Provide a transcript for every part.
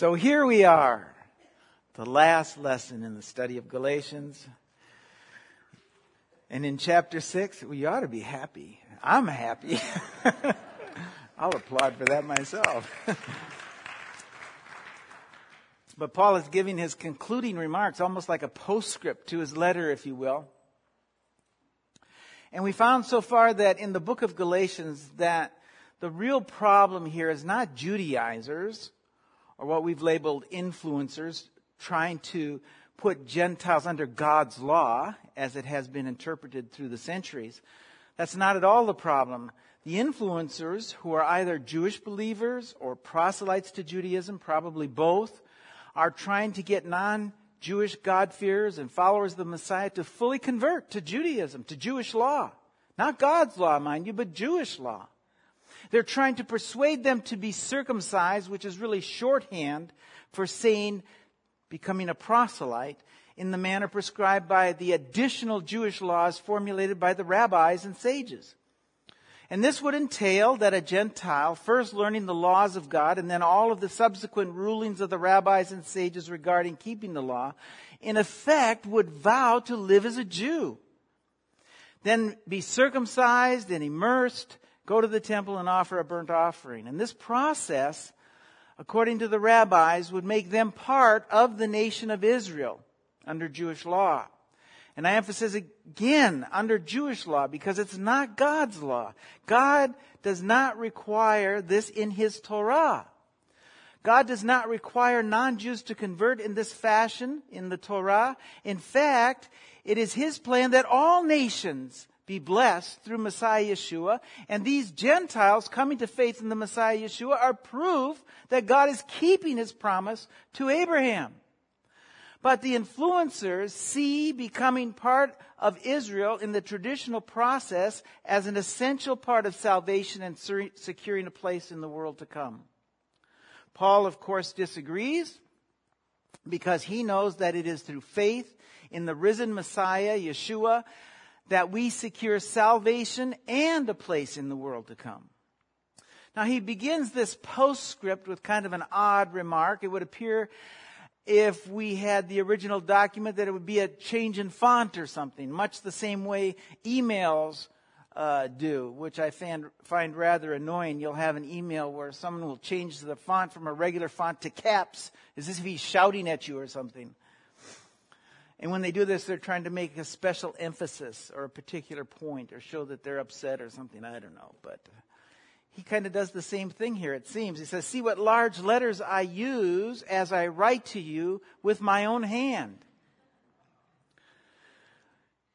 So here we are, the last lesson in the study of Galatians. And in chapter 6, we ought to be happy. I'm happy. I'll applaud for that myself. but Paul is giving his concluding remarks, almost like a postscript to his letter, if you will. And we found so far that in the book of Galatians that the real problem here is not Judaizers or what we've labeled influencers trying to put Gentiles under God's law as it has been interpreted through the centuries. That's not at all the problem. The influencers who are either Jewish believers or proselytes to Judaism, probably both, are trying to get non Jewish God-fearers and followers of the Messiah to fully convert to Judaism, to Jewish law. Not God's law, mind you, but Jewish law. They're trying to persuade them to be circumcised, which is really shorthand for saying becoming a proselyte in the manner prescribed by the additional Jewish laws formulated by the rabbis and sages. And this would entail that a Gentile, first learning the laws of God and then all of the subsequent rulings of the rabbis and sages regarding keeping the law, in effect would vow to live as a Jew. Then be circumcised and immersed, go to the temple and offer a burnt offering. And this process, according to the rabbis, would make them part of the nation of Israel under Jewish law. And I emphasize again, under Jewish law, because it's not God's law. God does not require this in His Torah. God does not require non-Jews to convert in this fashion in the Torah. In fact, it is His plan that all nations be blessed through Messiah Yeshua. And these Gentiles coming to faith in the Messiah Yeshua are proof that God is keeping His promise to Abraham. But the influencers see becoming part of Israel in the traditional process as an essential part of salvation and securing a place in the world to come. Paul, of course, disagrees because he knows that it is through faith in the risen Messiah, Yeshua, that we secure salvation and a place in the world to come. Now he begins this postscript with kind of an odd remark. It would appear if we had the original document that it would be a change in font or something, much the same way emails uh, do, which I find, find rather annoying. You'll have an email where someone will change the font from a regular font to caps, as if he's shouting at you or something. And when they do this, they're trying to make a special emphasis or a particular point or show that they're upset or something. I don't know, but he kind of does the same thing here, it seems. He says, See what large letters I use as I write to you with my own hand.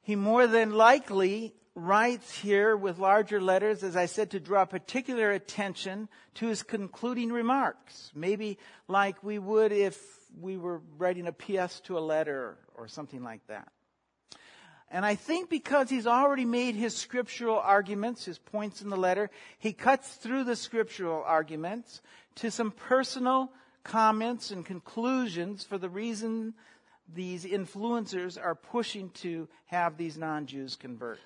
He more than likely writes here with larger letters, as I said, to draw particular attention to his concluding remarks. Maybe like we would if we were writing a PS to a letter or something like that. And I think because he's already made his scriptural arguments, his points in the letter, he cuts through the scriptural arguments to some personal comments and conclusions for the reason these influencers are pushing to have these non-Jews convert.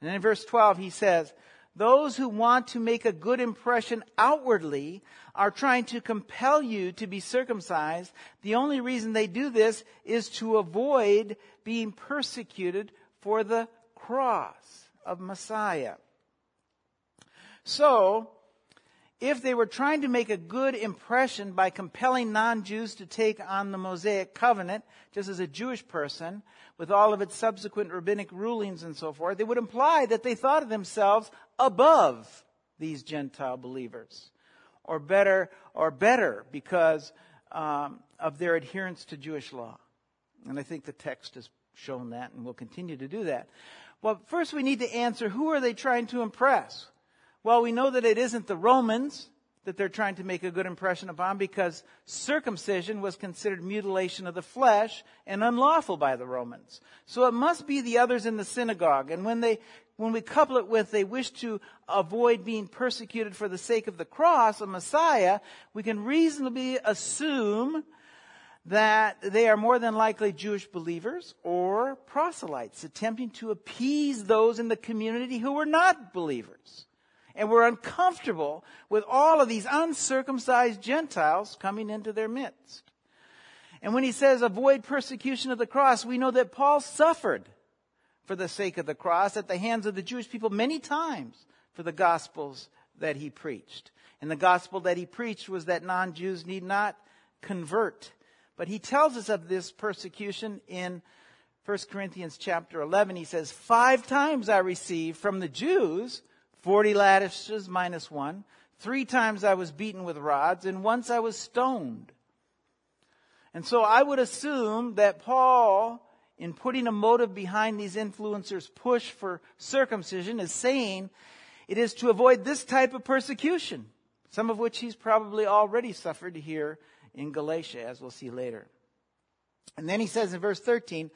And in verse 12 he says, those who want to make a good impression outwardly are trying to compel you to be circumcised. The only reason they do this is to avoid being persecuted for the cross of Messiah. So, if they were trying to make a good impression by compelling non-Jews to take on the Mosaic covenant, just as a Jewish person, with all of its subsequent rabbinic rulings and so forth, they would imply that they thought of themselves above these Gentile believers. Or better, or better because um, of their adherence to Jewish law. And I think the text has shown that and will continue to do that. Well, first we need to answer who are they trying to impress? Well, we know that it isn't the Romans that they're trying to make a good impression upon because circumcision was considered mutilation of the flesh and unlawful by the Romans. So it must be the others in the synagogue. And when they, when we couple it with they wish to avoid being persecuted for the sake of the cross, a Messiah, we can reasonably assume that they are more than likely Jewish believers or proselytes attempting to appease those in the community who were not believers and were uncomfortable with all of these uncircumcised Gentiles coming into their midst. And when he says avoid persecution of the cross, we know that Paul suffered for the sake of the cross at the hands of the Jewish people many times for the gospels that he preached. And the gospel that he preached was that non-Jews need not convert. But he tells us of this persecution in 1 Corinthians chapter 11. He says, Five times I received from the Jews 40 lashes minus one. Three times I was beaten with rods, and once I was stoned. And so I would assume that Paul, in putting a motive behind these influencers' push for circumcision, is saying it is to avoid this type of persecution, some of which he's probably already suffered here in Galatia, as we'll see later. And then he says in verse 13,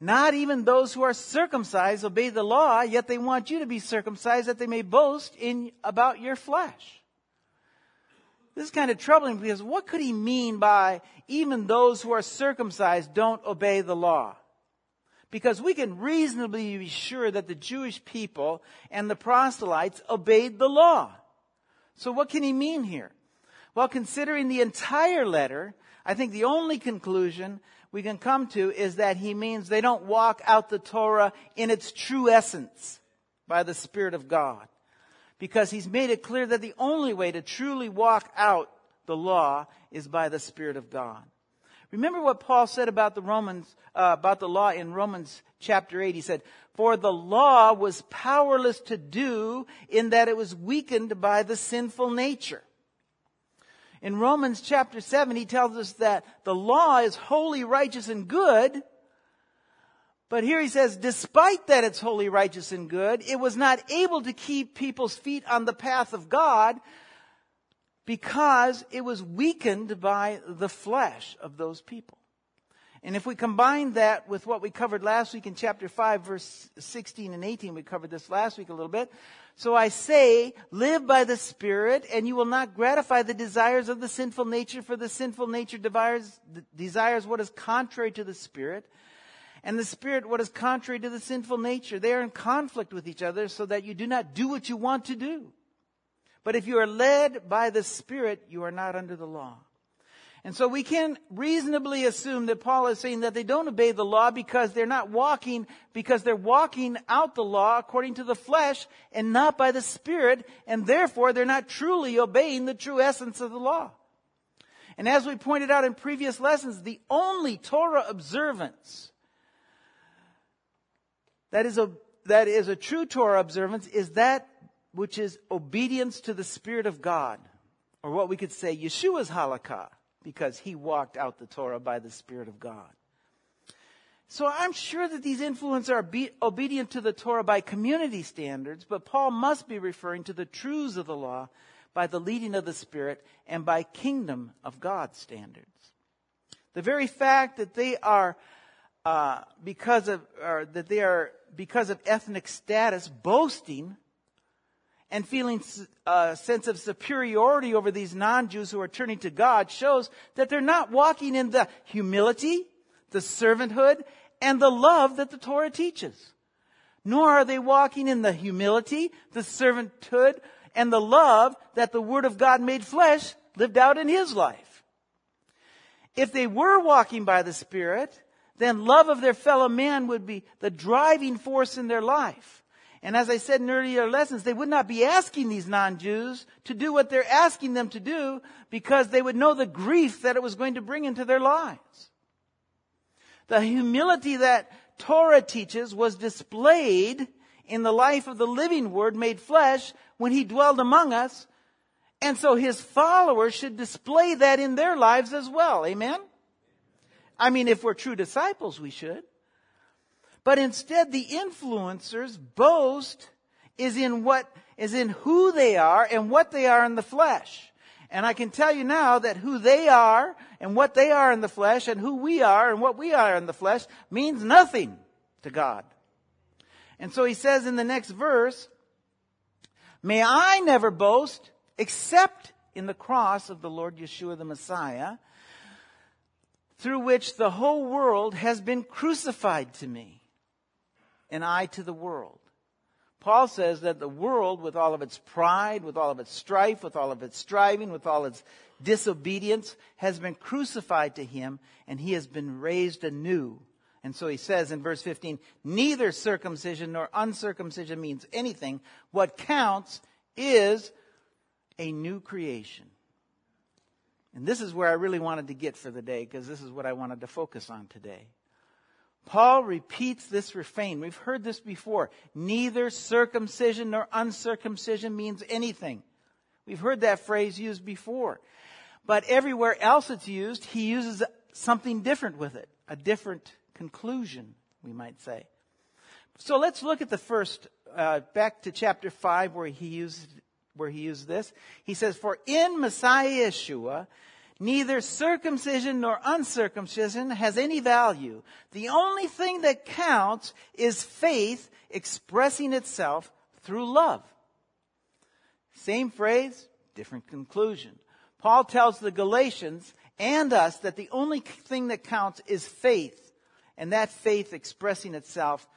not even those who are circumcised obey the law, yet they want you to be circumcised that they may boast in about your flesh. This is kind of troubling because what could he mean by even those who are circumcised don't obey the law? Because we can reasonably be sure that the Jewish people and the proselytes obeyed the law. So what can he mean here? Well, considering the entire letter, I think the only conclusion we can come to is that he means they don't walk out the Torah in its true essence by the Spirit of God. Because he's made it clear that the only way to truly walk out the law is by the Spirit of God. Remember what Paul said about the Romans, uh, about the law in Romans chapter 8. He said, For the law was powerless to do in that it was weakened by the sinful nature. In Romans chapter 7, he tells us that the law is holy, righteous, and good. But here he says, despite that it's holy, righteous, and good, it was not able to keep people's feet on the path of God because it was weakened by the flesh of those people. And if we combine that with what we covered last week in chapter 5, verse 16 and 18, we covered this last week a little bit. So I say, live by the Spirit, and you will not gratify the desires of the sinful nature, for the sinful nature desires, desires what is contrary to the Spirit, and the Spirit what is contrary to the sinful nature. They are in conflict with each other, so that you do not do what you want to do. But if you are led by the Spirit, you are not under the law. And so we can reasonably assume that Paul is saying that they don't obey the law because they're not walking, because they're walking out the law according to the flesh and not by the Spirit, and therefore they're not truly obeying the true essence of the law. And as we pointed out in previous lessons, the only Torah observance that is a, that is a true Torah observance is that which is obedience to the Spirit of God. Or what we could say, Yeshua's halakha because he walked out the Torah by the Spirit of God. So I'm sure that these influences are be- obedient to the Torah by community standards, but Paul must be referring to the truths of the law by the leading of the Spirit and by kingdom of God standards. The very fact that they are, uh, because of, that they are, because of ethnic status, boasting and feeling a uh, sense of superiority over these non-Jews who are turning to God shows that they're not walking in the humility, the servanthood, and the love that the Torah teaches. Nor are they walking in the humility, the servanthood, and the love that the Word of God made flesh lived out in His life. If they were walking by the Spirit, then love of their fellow man would be the driving force in their life. And as I said in earlier lessons, they would not be asking these non-Jews to do what they're asking them to do because they would know the grief that it was going to bring into their lives. The humility that Torah teaches was displayed in the life of the living Word made flesh when He dwelled among us. And so His followers should display that in their lives as well. Amen? I mean, if we're true disciples, we should. But instead, the influencers boast is in what, is in who they are and what they are in the flesh. And I can tell you now that who they are and what they are in the flesh and who we are and what we are in the flesh means nothing to God. And so he says in the next verse, May I never boast except in the cross of the Lord Yeshua the Messiah, through which the whole world has been crucified to me and I to the world. Paul says that the world, with all of its pride, with all of its strife, with all of its striving, with all its disobedience, has been crucified to him and he has been raised anew. And so he says in verse 15, neither circumcision nor uncircumcision means anything. What counts is a new creation. And this is where I really wanted to get for the day because this is what I wanted to focus on today. Paul repeats this refrain. We've heard this before. Neither circumcision nor uncircumcision means anything. We've heard that phrase used before. But everywhere else it's used, he uses something different with it, a different conclusion, we might say. So let's look at the first, uh, back to chapter 5 where he used, where he used this. He says, For in Messiah Yeshua, neither circumcision nor uncircumcision has any value. The only thing that counts is faith expressing itself through love. Same phrase, different conclusion. Paul tells the Galatians and us that the only thing that counts is faith, and that faith expressing itself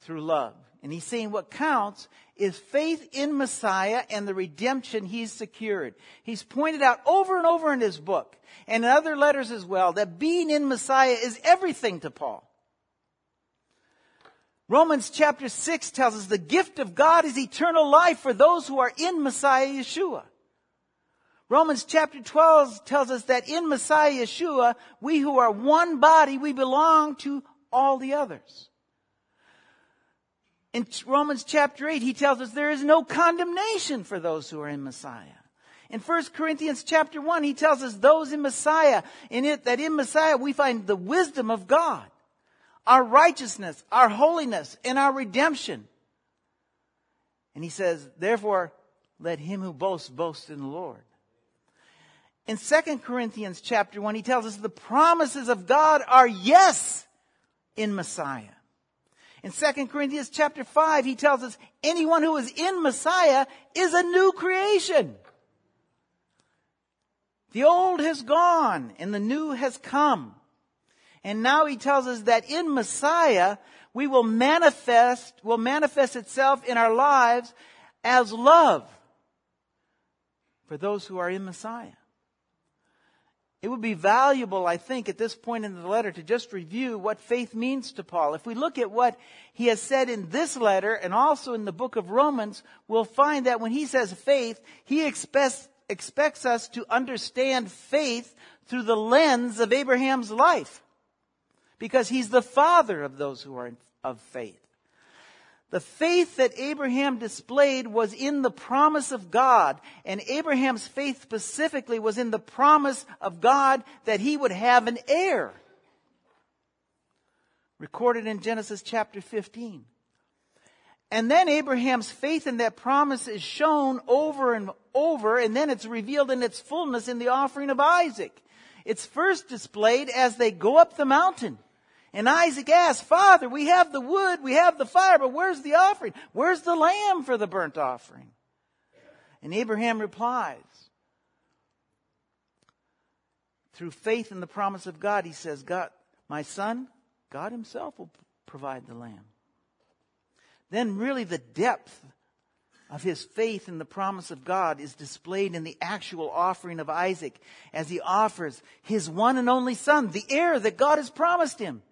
through love. And he's saying what counts is faith in Messiah and the redemption he's secured. He's pointed out over and over in his book and in other letters as well that being in Messiah is everything to Paul. Romans chapter 6 tells us the gift of God is eternal life for those who are in Messiah Yeshua. Romans chapter 12 tells us that in Messiah Yeshua, we who are one body, we belong to all the others. In Romans chapter 8, he tells us there is no condemnation for those who are in Messiah. In 1 Corinthians chapter 1, he tells us those in Messiah, in it, that in Messiah we find the wisdom of God, our righteousness, our holiness, and our redemption. And he says, therefore, let him who boasts boast in the Lord. In 2 Corinthians chapter 1, he tells us the promises of God are yes in Messiah. In 2 Corinthians chapter 5, he tells us anyone who is in Messiah is a new creation. The old has gone and the new has come. And now he tells us that in Messiah, we will manifest, will manifest itself in our lives as love for those who are in Messiah. It would be valuable, I think, at this point in the letter to just review what faith means to Paul. If we look at what he has said in this letter and also in the book of Romans, we'll find that when he says faith, he expects, expects us to understand faith through the lens of Abraham's life. Because he's the father of those who are of faith. The faith that Abraham displayed was in the promise of God. And Abraham's faith specifically was in the promise of God that he would have an heir. Recorded in Genesis chapter 15. And then Abraham's faith in that promise is shown over and over, and then it's revealed in its fullness in the offering of Isaac. It's first displayed as they go up the mountain. And Isaac asked, Father, we have the wood, we have the fire, but where's the offering? Where's the lamb for the burnt offering? And Abraham replies, through faith in the promise of God, he says, God, my son, God himself will provide the lamb. Then really the depth of his faith in the promise of God is displayed in the actual offering of Isaac as he offers his one and only son, the heir that God has promised him.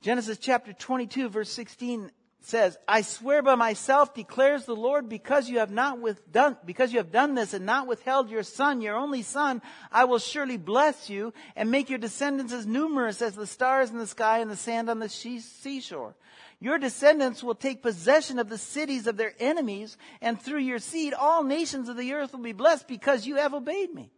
Genesis chapter 22 verse 16 says, I swear by myself, declares the Lord, because you have not with done, because you have done this and not withheld your son, your only son, I will surely bless you and make your descendants as numerous as the stars in the sky and the sand on the seashore. Your descendants will take possession of the cities of their enemies, and through your seed all nations of the earth will be blessed because you have obeyed me.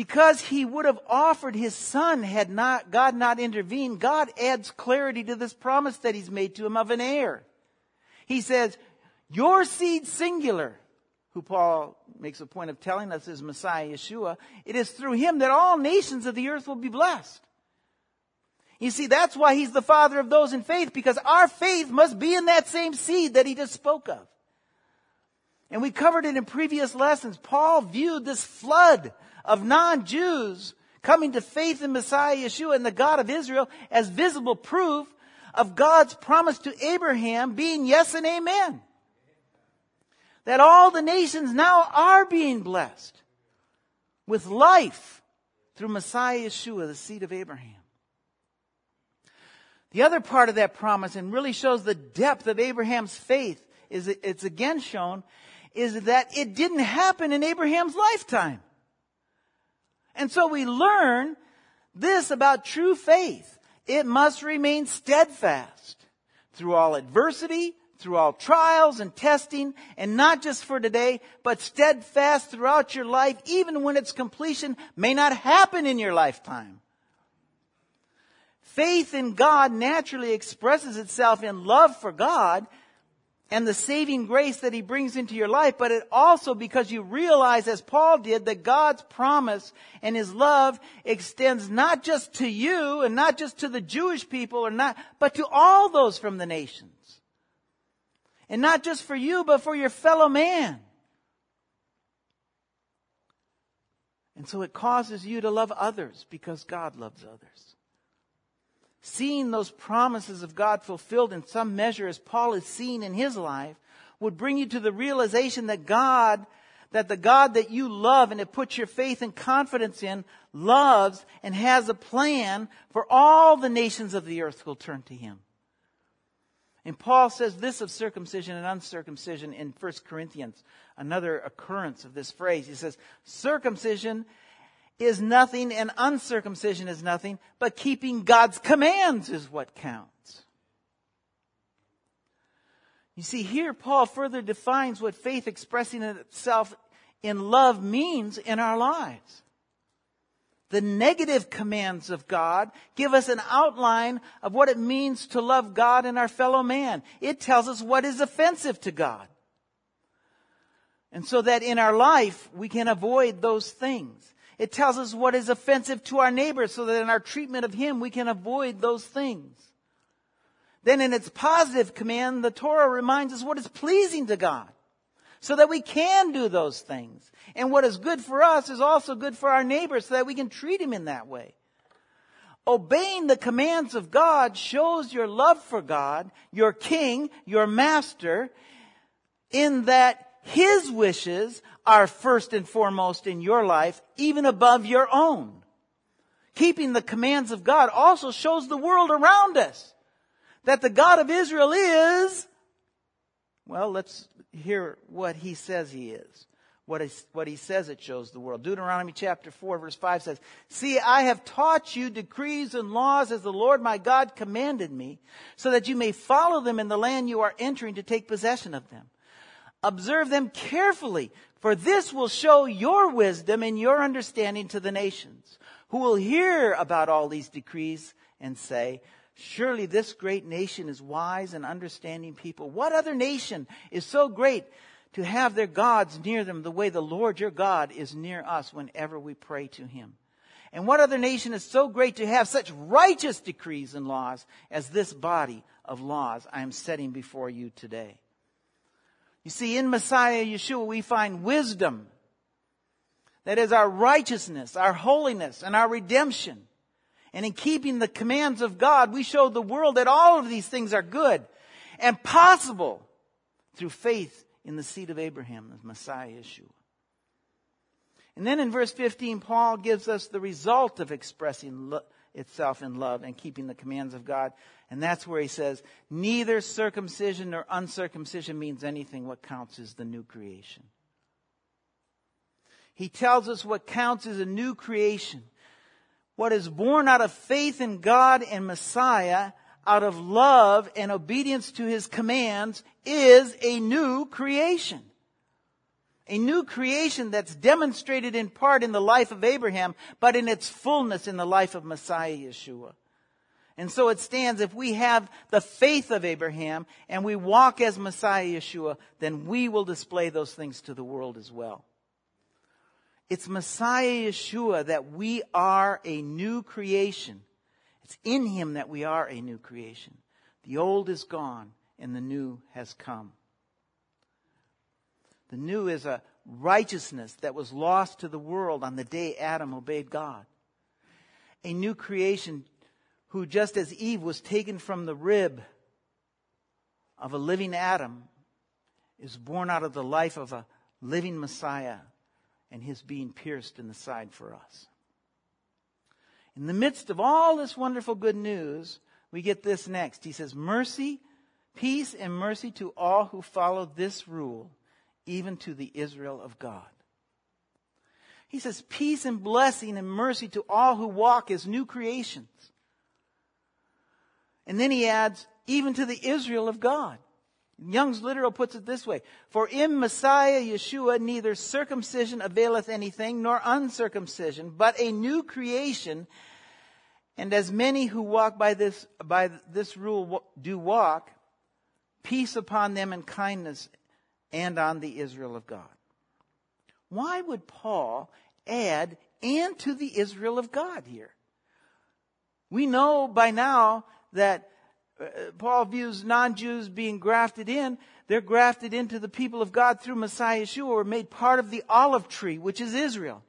Because he would have offered his son had not, God not intervened, God adds clarity to this promise that he's made to him of an heir. He says, your seed singular, who Paul makes a point of telling us is Messiah Yeshua, it is through him that all nations of the earth will be blessed. You see, that's why he's the father of those in faith, because our faith must be in that same seed that he just spoke of. And we covered it in previous lessons. Paul viewed this flood of non-Jews coming to faith in Messiah Yeshua and the God of Israel as visible proof of God's promise to Abraham being yes and amen. That all the nations now are being blessed with life through Messiah Yeshua, the seed of Abraham. The other part of that promise, and really shows the depth of Abraham's faith, is it's again shown, is that it didn't happen in Abraham's lifetime. And so we learn this about true faith. It must remain steadfast through all adversity, through all trials and testing, and not just for today, but steadfast throughout your life, even when its completion may not happen in your lifetime. Faith in God naturally expresses itself in love for God and the saving grace that he brings into your life, but it also because you realize, as Paul did, that God's promise and his love extends not just to you and not just to the Jewish people or not, but to all those from the nations. And not just for you, but for your fellow man. And so it causes you to love others because God loves others seeing those promises of God fulfilled in some measure as Paul is seeing in his life would bring you to the realization that God, that the God that you love and have put your faith and confidence in loves and has a plan for all the nations of the earth will turn to him. And Paul says this of circumcision and uncircumcision in 1 Corinthians, another occurrence of this phrase. He says, circumcision is nothing and uncircumcision is nothing, but keeping God's commands is what counts. You see, here Paul further defines what faith expressing itself in love means in our lives. The negative commands of God give us an outline of what it means to love God and our fellow man. It tells us what is offensive to God. And so that in our life we can avoid those things. It tells us what is offensive to our neighbor so that in our treatment of him we can avoid those things. Then in its positive command, the Torah reminds us what is pleasing to God so that we can do those things. And what is good for us is also good for our neighbor so that we can treat him in that way. Obeying the commands of God shows your love for God, your king, your master, in that his wishes are first and foremost in your life, even above your own. Keeping the commands of God also shows the world around us that the God of Israel is, well, let's hear what he says he is. What, is, what he says it shows the world. Deuteronomy chapter 4 verse 5 says, See, I have taught you decrees and laws as the Lord my God commanded me, so that you may follow them in the land you are entering to take possession of them. Observe them carefully, for this will show your wisdom and your understanding to the nations, who will hear about all these decrees and say, Surely this great nation is wise and understanding people. What other nation is so great to have their gods near them the way the Lord your God is near us whenever we pray to him? And what other nation is so great to have such righteous decrees and laws as this body of laws I am setting before you today? You see, in Messiah Yeshua, we find wisdom. That is our righteousness, our holiness, and our redemption. And in keeping the commands of God, we show the world that all of these things are good and possible through faith in the seed of Abraham, the Messiah Yeshua. And then in verse 15, Paul gives us the result of expressing itself in love and keeping the commands of God. And that's where he says, neither circumcision nor uncircumcision means anything. What counts is the new creation. He tells us what counts is a new creation. What is born out of faith in God and Messiah, out of love and obedience to his commands, is a new creation a new creation that's demonstrated in part in the life of Abraham, but in its fullness in the life of Messiah Yeshua. And so it stands if we have the faith of Abraham and we walk as Messiah Yeshua, then we will display those things to the world as well. It's Messiah Yeshua that we are a new creation. It's in him that we are a new creation. The old is gone and the new has come. The new is a righteousness that was lost to the world on the day Adam obeyed God. A new creation who just as Eve was taken from the rib of a living Adam, is born out of the life of a living Messiah and his being pierced in the side for us. In the midst of all this wonderful good news, we get this next. He says, Mercy, peace, and mercy to all who follow this rule, even to the Israel of God. He says, Peace and blessing and mercy to all who walk as new creations. And then he adds, even to the Israel of God. Young's literal puts it this way For in Messiah Yeshua neither circumcision availeth anything, nor uncircumcision, but a new creation. And as many who walk by this, by this rule do walk, peace upon them and kindness and on the Israel of God. Why would Paul add and to the Israel of God here? We know by now that uh, Paul views non-Jews being grafted in. They're grafted into the people of God through Messiah Yeshua or made part of the olive tree, which is Israel.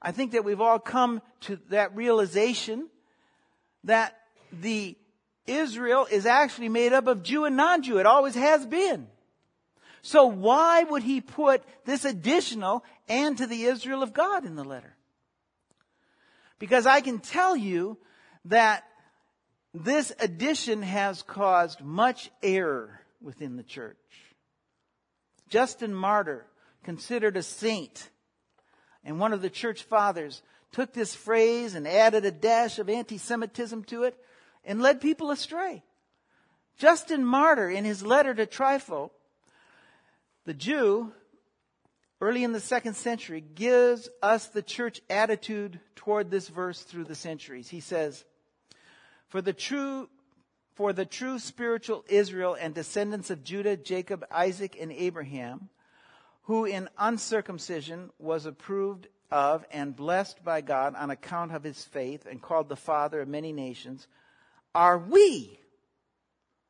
I think that we've all come to that realization that the Israel is actually made up of Jew and non-Jew. It always has been. So why would he put this additional and to the Israel of God in the letter? Because I can tell you that this addition has caused much error within the church. Justin Martyr, considered a saint, and one of the church fathers, took this phrase and added a dash of anti-Semitism to it and led people astray. Justin Martyr, in his letter to Trypho, the Jew, early in the second century, gives us the church attitude toward this verse through the centuries. He says, for the true for the true spiritual Israel and descendants of Judah, Jacob, Isaac, and Abraham, who in uncircumcision was approved of and blessed by God on account of his faith and called the father of many nations, are we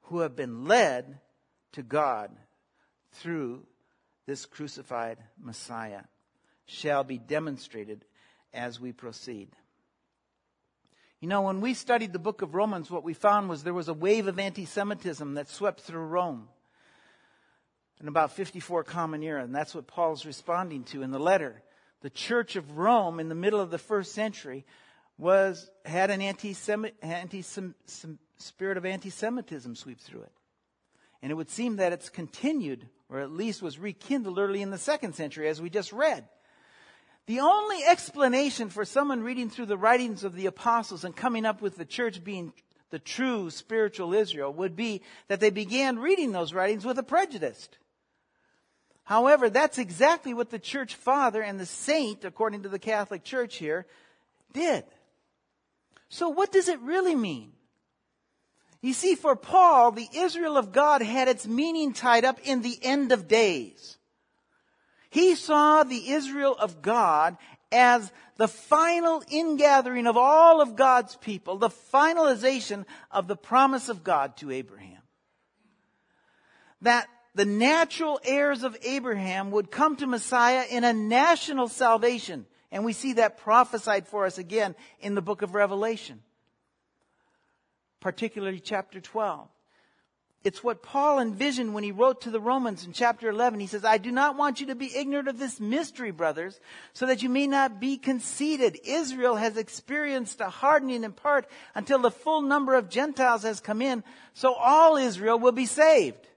who have been led to God through this crucified Messiah shall be demonstrated as we proceed. You know, when we studied the book of Romans, what we found was there was a wave of anti Semitism that swept through Rome in about 54 Common Era, and that's what Paul's responding to in the letter. The church of Rome in the middle of the first century was, had an anti spirit of anti Semitism sweep through it. And it would seem that it's continued, or at least was rekindled early in the second century, as we just read. The only explanation for someone reading through the writings of the apostles and coming up with the church being the true spiritual Israel would be that they began reading those writings with a prejudice. However, that's exactly what the church father and the saint, according to the Catholic Church here, did. So what does it really mean? You see, for Paul, the Israel of God had its meaning tied up in the end of days. He saw the Israel of God as the final ingathering of all of God's people, the finalization of the promise of God to Abraham. That the natural heirs of Abraham would come to Messiah in a national salvation. And we see that prophesied for us again in the book of Revelation, particularly chapter 12. It's what Paul envisioned when he wrote to the Romans in chapter 11. He says, I do not want you to be ignorant of this mystery, brothers, so that you may not be conceited. Israel has experienced a hardening in part until the full number of Gentiles has come in, so all Israel will be saved.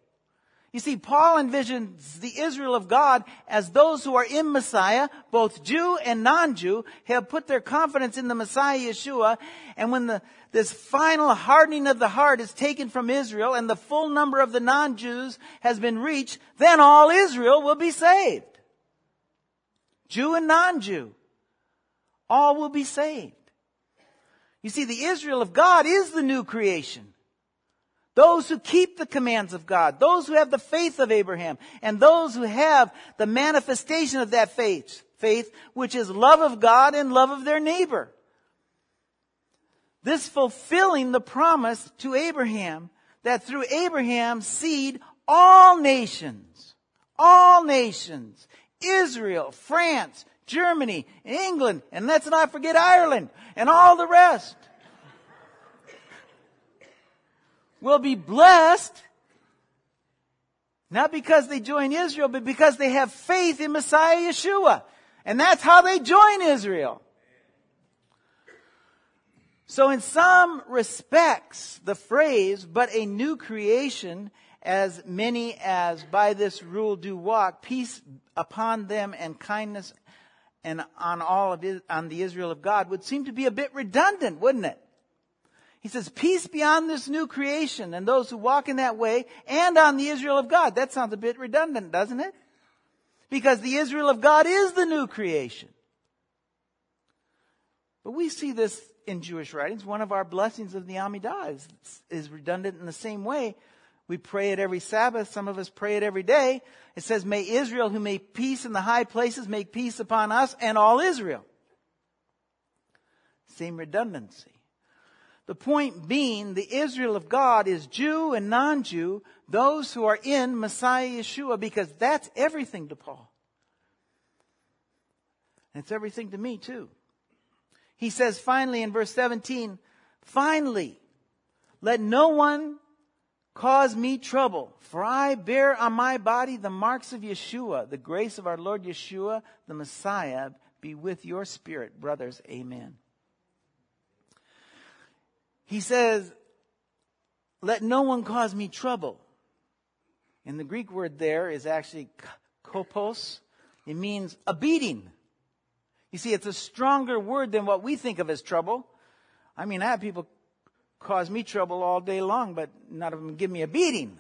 You see, Paul envisions the Israel of God as those who are in Messiah, both Jew and non-Jew, have put their confidence in the Messiah Yeshua, and when the, this final hardening of the heart is taken from Israel and the full number of the non-Jews has been reached, then all Israel will be saved. Jew and non-Jew. All will be saved. You see, the Israel of God is the new creation. Those who keep the commands of God, those who have the faith of Abraham, and those who have the manifestation of that faith, faith, which is love of God and love of their neighbor. This fulfilling the promise to Abraham that through Abraham's seed, all nations, all nations Israel, France, Germany, England, and let's not forget Ireland and all the rest will be blessed not because they join Israel, but because they have faith in Messiah Yeshua. And that's how they join Israel. So in some respects, the phrase, but a new creation, as many as by this rule do walk, peace upon them and kindness and on all of on the Israel of God would seem to be a bit redundant, wouldn't it? He says, peace beyond this new creation and those who walk in that way and on the Israel of God. That sounds a bit redundant, doesn't it? Because the Israel of God is the new creation. But we see this in Jewish writings. One of our blessings of the Amidah is, is redundant in the same way. We pray it every Sabbath. Some of us pray it every day. It says, May Israel, who made peace in the high places, make peace upon us and all Israel. Same redundancy. The point being, the Israel of God is Jew and non-Jew, those who are in Messiah Yeshua, because that's everything to Paul. And it's everything to me too. He says finally in verse 17, finally, let no one cause me trouble, for I bear on my body the marks of Yeshua. The grace of our Lord Yeshua, the Messiah, be with your spirit, brothers. Amen. He says, let no one cause me trouble. And the Greek word there is actually kopos. It means a beating. You see, it's a stronger word than what we think of as trouble. I mean, I have people cause me trouble all day long, but none of them give me a beating.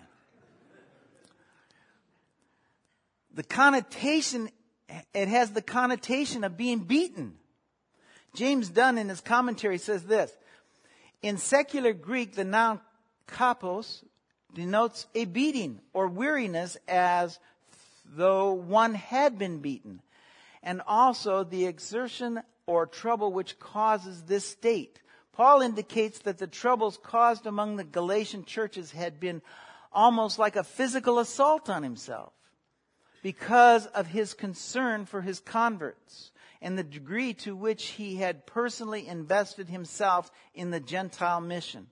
The connotation, it has the connotation of being beaten. James Dunn in his commentary says this in secular Greek, the noun kopos denotes a beating or weariness as though one had been beaten, and also the exertion or trouble which causes this state. Paul indicates that the troubles caused among the Galatian churches had been almost like a physical assault on himself because of his concern for his converts and the degree to which he had personally invested himself in the Gentile mission,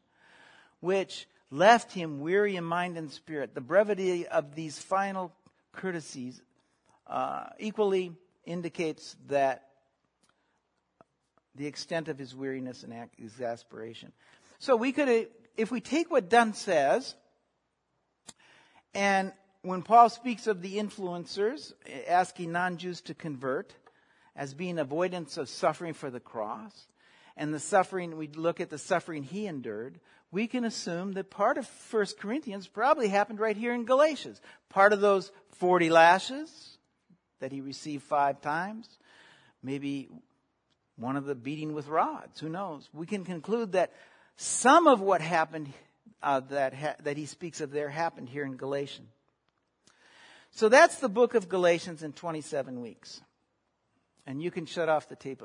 which left him weary in mind and spirit. The brevity of these final courtesies uh, equally indicates that the extent of his weariness and exasperation. So we could, if we take what Dunn says, and when Paul speaks of the influencers asking non-Jews to convert, as being avoidance of suffering for the cross, and the suffering, we look at the suffering he endured, we can assume that part of 1 Corinthians probably happened right here in Galatians. Part of those 40 lashes that he received five times, maybe one of the beating with rods, who knows? We can conclude that some of what happened uh, that, ha- that he speaks of there happened here in Galatians. So that's the book of Galatians in 27 weeks and you can shut off the tape.